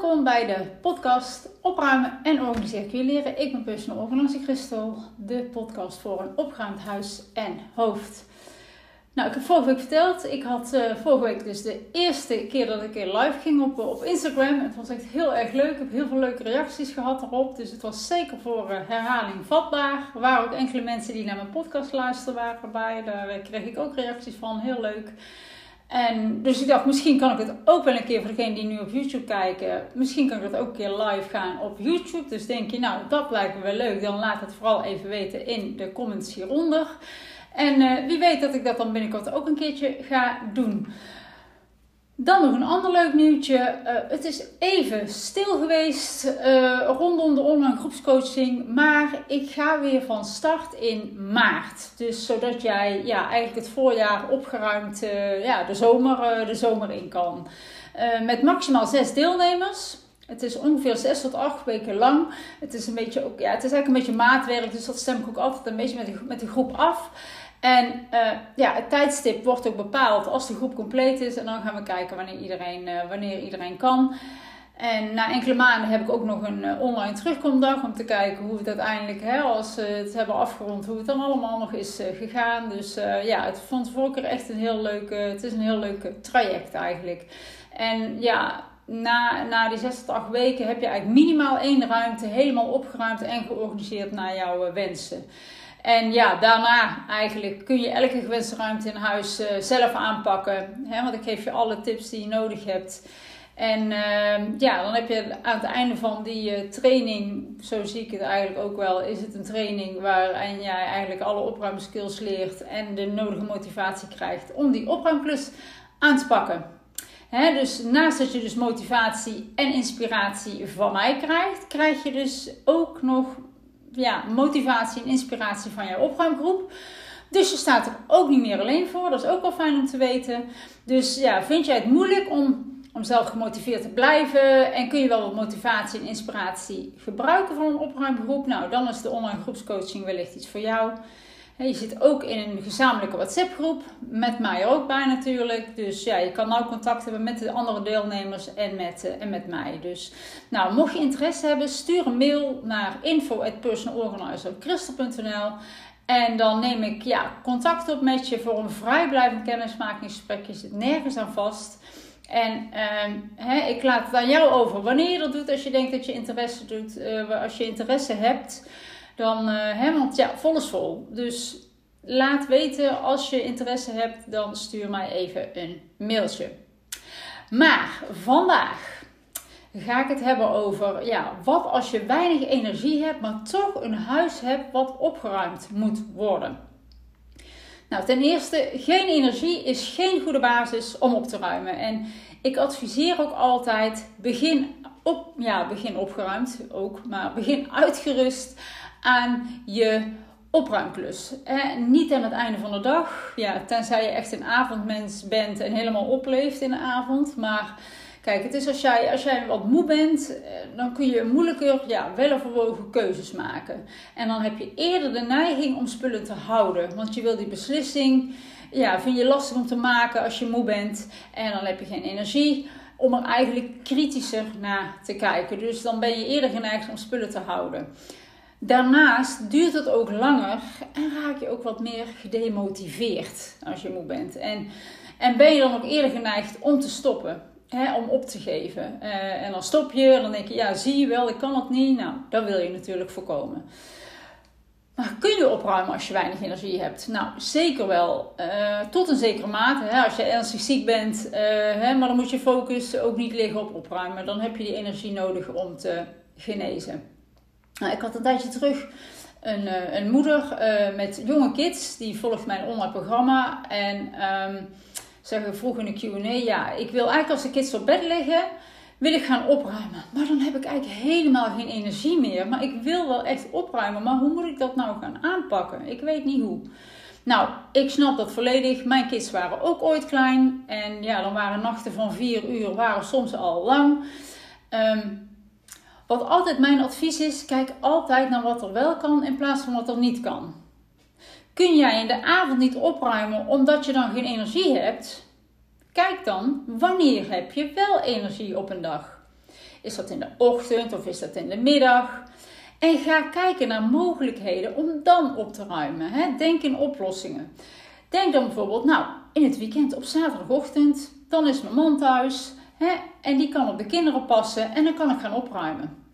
Welkom bij de podcast Opruimen en je leren. Ik ben personal organizer Christel, de podcast voor een opgeruimd huis en hoofd. Nou, ik heb vorige week verteld, ik had uh, vorige week dus de eerste keer dat ik een live ging op, op Instagram. Het was echt heel erg leuk, ik heb heel veel leuke reacties gehad erop. Dus het was zeker voor uh, herhaling vatbaar. Er waren ook enkele mensen die naar mijn podcast luisteren waren bij. Daar uh, kreeg ik ook reacties van, heel leuk. En dus ik dacht, misschien kan ik het ook wel een keer voor degenen die nu op YouTube kijken. Misschien kan ik het ook een keer live gaan op YouTube. Dus denk je, nou, dat lijkt me wel leuk. Dan laat het vooral even weten in de comments hieronder. En uh, wie weet dat ik dat dan binnenkort ook een keertje ga doen. Dan nog een ander leuk nieuwtje. Uh, het is even stil geweest uh, rondom de online groepscoaching. Maar ik ga weer van start in maart. Dus zodat jij ja, eigenlijk het voorjaar opgeruimd uh, ja, de, zomer, de zomer in kan. met maximaal zes deelnemers. Het is ongeveer 6 tot 8 weken lang. Het is, een beetje ook, ja, het is eigenlijk een beetje maatwerk. Dus dat stem ik ook altijd een beetje met de, met de groep af. En uh, ja, het tijdstip wordt ook bepaald als de groep compleet is. En dan gaan we kijken wanneer iedereen, uh, wanneer iedereen kan. En na enkele maanden heb ik ook nog een uh, online terugkomdag om te kijken hoe het uiteindelijk, hè, als we het hebben afgerond, hoe het dan allemaal nog is gegaan. Dus ja, het vond voor keer echt een heel leuk, het is een heel leuk traject eigenlijk. En ja, na, na die 6 tot 8 weken heb je eigenlijk minimaal één ruimte helemaal opgeruimd en georganiseerd naar jouw wensen. En ja, daarna eigenlijk kun je elke gewenste ruimte in huis uh, zelf aanpakken. Hè, want ik geef je alle tips die je nodig hebt. En uh, ja, dan heb je aan het einde van die uh, training, zo zie ik het eigenlijk ook wel, is het een training waarin jij eigenlijk alle opruimskills leert en de nodige motivatie krijgt om die opruimklus aan te pakken. Dus naast dat je dus motivatie en inspiratie van mij krijgt, krijg je dus ook nog ja, motivatie en inspiratie van jouw opruimgroep. Dus je staat er ook niet meer alleen voor. Dat is ook wel fijn om te weten. Dus ja, vind jij het moeilijk om, om zelf gemotiveerd te blijven? En kun je wel wat motivatie en inspiratie gebruiken van een opruimgroep? Nou, dan is de online groepscoaching wellicht iets voor jou. Je zit ook in een gezamenlijke WhatsApp-groep, met mij ook bij natuurlijk. Dus ja, je kan nou contact hebben met de andere deelnemers en met, uh, en met mij. Dus nou, mocht je interesse hebben, stuur een mail naar info.personalorganizer.christel.nl en dan neem ik ja, contact op met je voor een vrijblijvend kennismakingsgesprek. Je zit nergens aan vast. En uh, ik laat het aan jou over wanneer je dat doet, als je denkt dat je interesse doet, uh, als je interesse hebt dan, uh, hè, want ja, vol is vol. Dus laat weten als je interesse hebt, dan stuur mij even een mailtje. Maar vandaag ga ik het hebben over ja, wat als je weinig energie hebt, maar toch een huis hebt wat opgeruimd moet worden. Nou, ten eerste, geen energie is geen goede basis om op te ruimen. En ik adviseer ook altijd: begin, op, ja, begin opgeruimd ook, maar begin uitgerust aan je opruimklus. niet aan het einde van de dag, ja, tenzij je echt een avondmens bent en helemaal opleeft in de avond. Maar kijk, het is als jij, als jij wat moe bent, eh, dan kun je moeilijker ja, weloverwogen keuzes maken. En dan heb je eerder de neiging om spullen te houden. Want je wil die beslissing, ja, vind je lastig om te maken als je moe bent. En dan heb je geen energie om er eigenlijk kritischer naar te kijken. Dus dan ben je eerder geneigd om spullen te houden. Daarnaast duurt het ook langer en raak je ook wat meer gedemotiveerd als je moe bent. En, en ben je dan ook eerder geneigd om te stoppen, hè, om op te geven. Uh, en dan stop je en dan denk je, ja zie je wel, ik kan het niet. Nou, dat wil je natuurlijk voorkomen. Maar kun je opruimen als je weinig energie hebt? Nou, zeker wel. Uh, tot een zekere mate. Hè? Als je ernstig ziek bent, uh, hè, maar dan moet je focus ook niet liggen op opruimen. Dan heb je die energie nodig om te genezen. Nou, ik had een tijdje terug een, uh, een moeder uh, met jonge kids. Die volgt mijn online programma. En um, ze vroeg in de Q&A... Ja, ik wil eigenlijk als de kids op bed liggen... wil ik gaan opruimen. Maar dan heb ik eigenlijk helemaal geen energie meer. Maar ik wil wel echt opruimen. Maar hoe moet ik dat nou gaan aanpakken? Ik weet niet hoe. Nou, ik snap dat volledig. Mijn kids waren ook ooit klein. En ja, dan waren nachten van vier uur... waren soms al lang... Um, wat altijd mijn advies is, kijk altijd naar wat er wel kan in plaats van wat er niet kan. Kun jij in de avond niet opruimen omdat je dan geen energie hebt? Kijk dan, wanneer heb je wel energie op een dag? Is dat in de ochtend of is dat in de middag? En ga kijken naar mogelijkheden om dan op te ruimen. Denk in oplossingen. Denk dan bijvoorbeeld, nou, in het weekend op zaterdagochtend, dan is mijn man thuis hè, en die kan op de kinderen passen en dan kan ik gaan opruimen.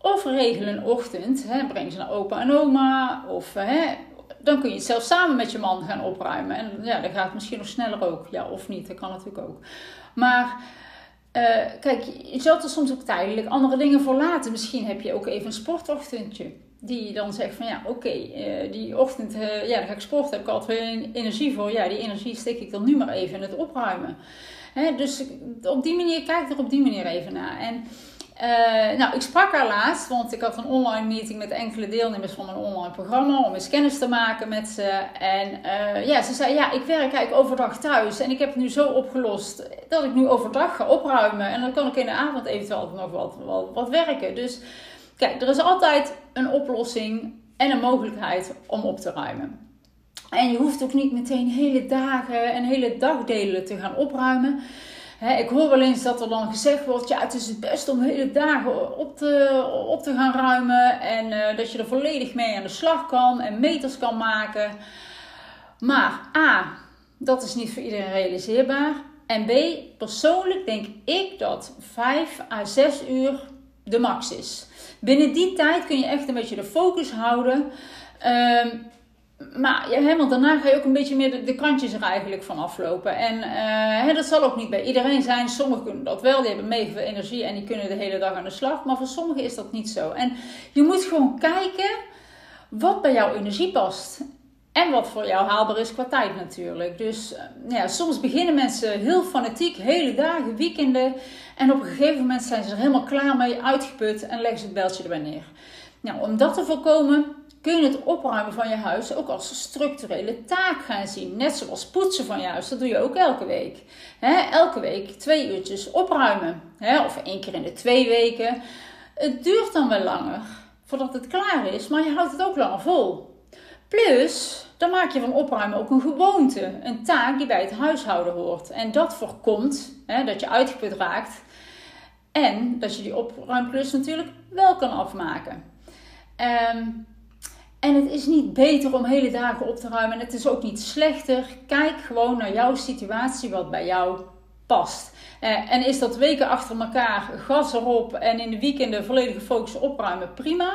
Of regel een ochtend, hè, breng ze naar opa en oma, of hè, dan kun je het zelf samen met je man gaan opruimen. En ja, dan gaat misschien nog sneller ook. Ja, of niet, dat kan natuurlijk ook. Maar uh, kijk, je zult er soms ook tijdelijk andere dingen voor laten. Misschien heb je ook even een sportochtendje. Die dan zegt van ja, oké, uh, die ochtend, uh, ja, dan ga ik sporten, heb ik altijd weer energie voor. Ja, die energie steek ik dan nu maar even in het opruimen. Dus op die manier, kijk er op die manier even naar. En uh, nou, ik sprak haar laatst, want ik had een online meeting met enkele deelnemers van mijn online programma om eens kennis te maken met ze. En uh, ja, ze zei: Ja, ik werk eigenlijk overdag thuis en ik heb het nu zo opgelost dat ik nu overdag ga opruimen. En dan kan ik in de avond eventueel nog wat, wat werken. Dus kijk, er is altijd een oplossing en een mogelijkheid om op te ruimen. En je hoeft ook niet meteen hele dagen en hele dagdelen te gaan opruimen ik hoor wel eens dat er dan gezegd wordt: ja, het is het beste om hele dagen op te, op te gaan ruimen. En uh, dat je er volledig mee aan de slag kan en meters kan maken. Maar A, dat is niet voor iedereen realiseerbaar. En B, persoonlijk denk ik dat 5 à 6 uur de max is. Binnen die tijd kun je echt een beetje de focus houden. Uh, maar ja, want daarna ga je ook een beetje meer de, kantjes er eigenlijk van aflopen. En uh, hè, dat zal ook niet bij iedereen zijn. Sommigen kunnen dat wel, die hebben mega veel energie en die kunnen de hele dag aan de slag. Maar voor sommigen is dat niet zo. En je moet gewoon kijken wat bij jouw energie past. En wat voor jou haalbaar is qua tijd natuurlijk. Dus uh, ja, soms beginnen mensen heel fanatiek, hele dagen, weekenden. En op een gegeven moment zijn ze er helemaal klaar mee, uitgeput en leggen ze het beltje erbij neer. Nou, om dat te voorkomen kun je het opruimen van je huis ook als een structurele taak gaan zien. Net zoals poetsen van je huis, dat doe je ook elke week. elke week twee uurtjes opruimen. of één keer in de twee weken. Het duurt dan wel langer voordat het klaar is, maar je houdt het ook langer vol. Plus, dan maak je van opruimen ook een gewoonte. Een taak die bij het huishouden hoort. En dat voorkomt dat je uitgeput raakt. En dat je die opruimklus natuurlijk wel kan afmaken. Um, en het is niet beter om hele dagen op te ruimen. Het is ook niet slechter. Kijk gewoon naar jouw situatie wat bij jou past. Eh, en is dat weken achter elkaar gas erop en in de weekenden volledige focus opruimen? Prima.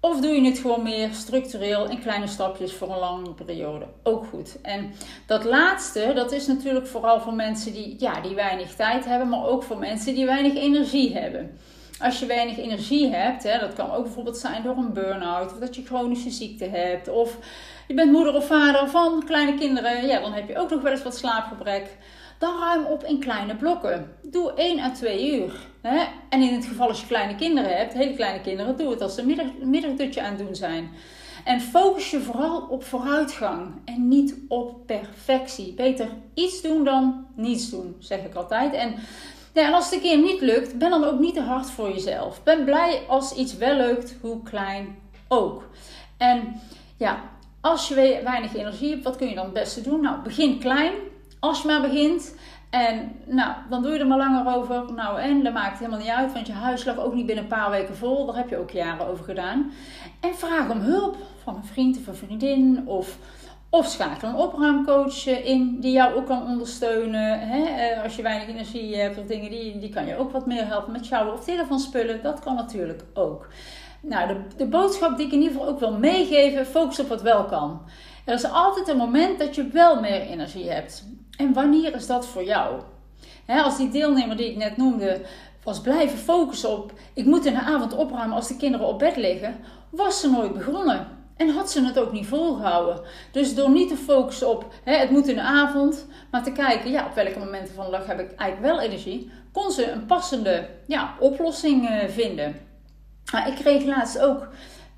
Of doe je het gewoon meer structureel in kleine stapjes voor een lange periode? Ook goed. En dat laatste, dat is natuurlijk vooral voor mensen die, ja, die weinig tijd hebben, maar ook voor mensen die weinig energie hebben. Als je weinig energie hebt, hè, dat kan ook bijvoorbeeld zijn door een burn-out, of dat je chronische ziekte hebt, of je bent moeder of vader van kleine kinderen, ja, dan heb je ook nog wel eens wat slaapgebrek. Dan ruim op in kleine blokken. Doe 1 à 2 uur. Hè? En in het geval als je kleine kinderen hebt, hele kleine kinderen, doe het als ze middag, middagdutje aan het doen zijn. En focus je vooral op vooruitgang en niet op perfectie. Beter iets doen dan niets doen, zeg ik altijd. En ja, en als het een keer niet lukt, ben dan ook niet te hard voor jezelf. Ben blij als iets wel lukt, hoe klein ook. En ja, als je weinig energie hebt, wat kun je dan het beste doen? Nou, begin klein. Als je maar begint. En nou, dan doe je er maar langer over. Nou, en dat maakt helemaal niet uit, want je huis lag ook niet binnen een paar weken vol. Daar heb je ook jaren over gedaan. En vraag om hulp van een vriend of een vriendin of of schakel een opruimcoach in die jou ook kan ondersteunen. Hè? Eh, als je weinig energie hebt of dingen, die, die kan je ook wat meer helpen met sjouwen of telefoonspullen. Dat kan natuurlijk ook. Nou, de, de boodschap die ik in ieder geval ook wil meegeven, focus op wat wel kan. Er is altijd een moment dat je wel meer energie hebt. En wanneer is dat voor jou? als die deelnemer die ik net noemde was blijven focussen op ik moet in de avond opruimen als de kinderen op bed liggen, was ze nooit begonnen. En had ze het ook niet volgehouden. Dus door niet te focussen op hè, het moet in de avond, maar te kijken ja, op welke momenten van de dag heb ik eigenlijk wel energie, kon ze een passende ja, oplossing uh, vinden. Maar ik kreeg laatst ook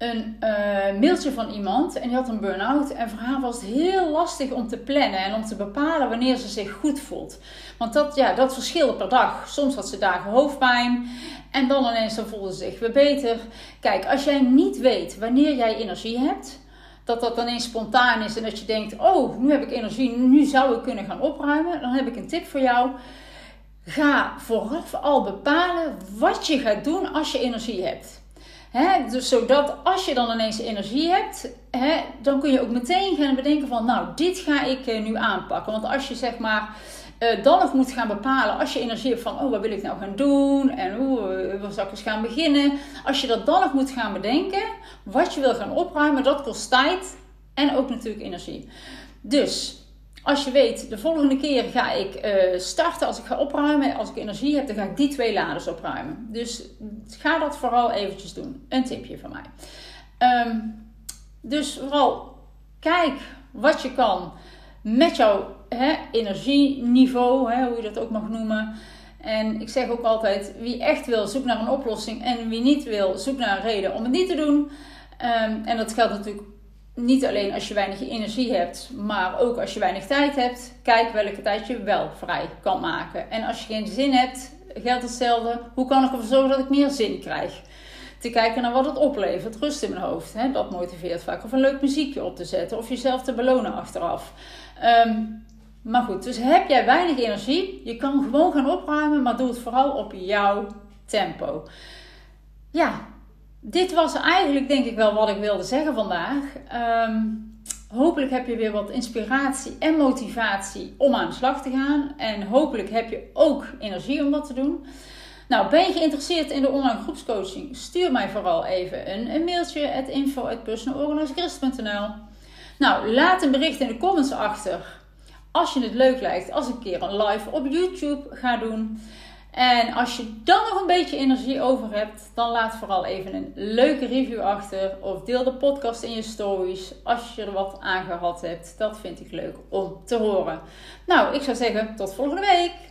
een uh, mailtje van iemand en die had een burn-out. En voor haar was het heel lastig om te plannen en om te bepalen wanneer ze zich goed voelt. Want dat, ja, dat verschilde per dag. Soms had ze dagen hoofdpijn en dan ineens dan voelde ze zich weer beter. Kijk, als jij niet weet wanneer jij energie hebt, dat dat ineens spontaan is en dat je denkt: Oh, nu heb ik energie, nu zou ik kunnen gaan opruimen. Dan heb ik een tip voor jou. ga vooraf al bepalen wat je gaat doen als je energie hebt. Dus zodat als je dan ineens energie hebt, he, dan kun je ook meteen gaan bedenken van, nou, dit ga ik uh, nu aanpakken. Want als je zeg maar uh, dan nog moet gaan bepalen, als je energie hebt van, oh, wat wil ik nou gaan doen? En hoe uh, zal ik eens gaan beginnen? Als je dat dan nog moet gaan bedenken, wat je wil gaan opruimen, dat kost tijd en ook natuurlijk energie. Dus als je weet, de volgende keer ga ik uh, starten als ik ga opruimen. Als ik energie heb, dan ga ik die twee laders opruimen. Dus ga dat vooral eventjes doen. Een tipje van mij. Um, dus vooral kijk wat je kan met jouw hè, energieniveau, hè, hoe je dat ook mag noemen. En ik zeg ook altijd, wie echt wil, zoek naar een oplossing. En wie niet wil, zoek naar een reden om het niet te doen. Um, en dat geldt natuurlijk niet alleen als je weinig energie hebt, maar ook als je weinig tijd hebt. Kijk welke tijd je wel vrij kan maken. En als je geen zin hebt, geldt hetzelfde. Hoe kan ik ervoor zorgen dat ik meer zin krijg? Te kijken naar wat het oplevert, rust in mijn hoofd. Hè? Dat motiveert vaak. Of een leuk muziekje op te zetten, of jezelf te belonen achteraf. Um, maar goed, dus heb jij weinig energie, je kan gewoon gaan opruimen, maar doe het vooral op jouw tempo. Ja, dit was eigenlijk denk ik wel wat ik wilde zeggen vandaag. Um, hopelijk heb je weer wat inspiratie en motivatie om aan de slag te gaan. En hopelijk heb je ook energie om dat te doen. Nou, ben je geïnteresseerd in de online groepscoaching? Stuur mij vooral even een, een mailtje at info.personalorganizachrist.nl Nou, laat een bericht in de comments achter als je het leuk lijkt als ik een keer een live op YouTube ga doen. En als je dan nog een beetje energie over hebt, dan laat vooral even een leuke review achter. Of deel de podcast in je stories als je er wat aan gehad hebt. Dat vind ik leuk om te horen. Nou, ik zou zeggen, tot volgende week.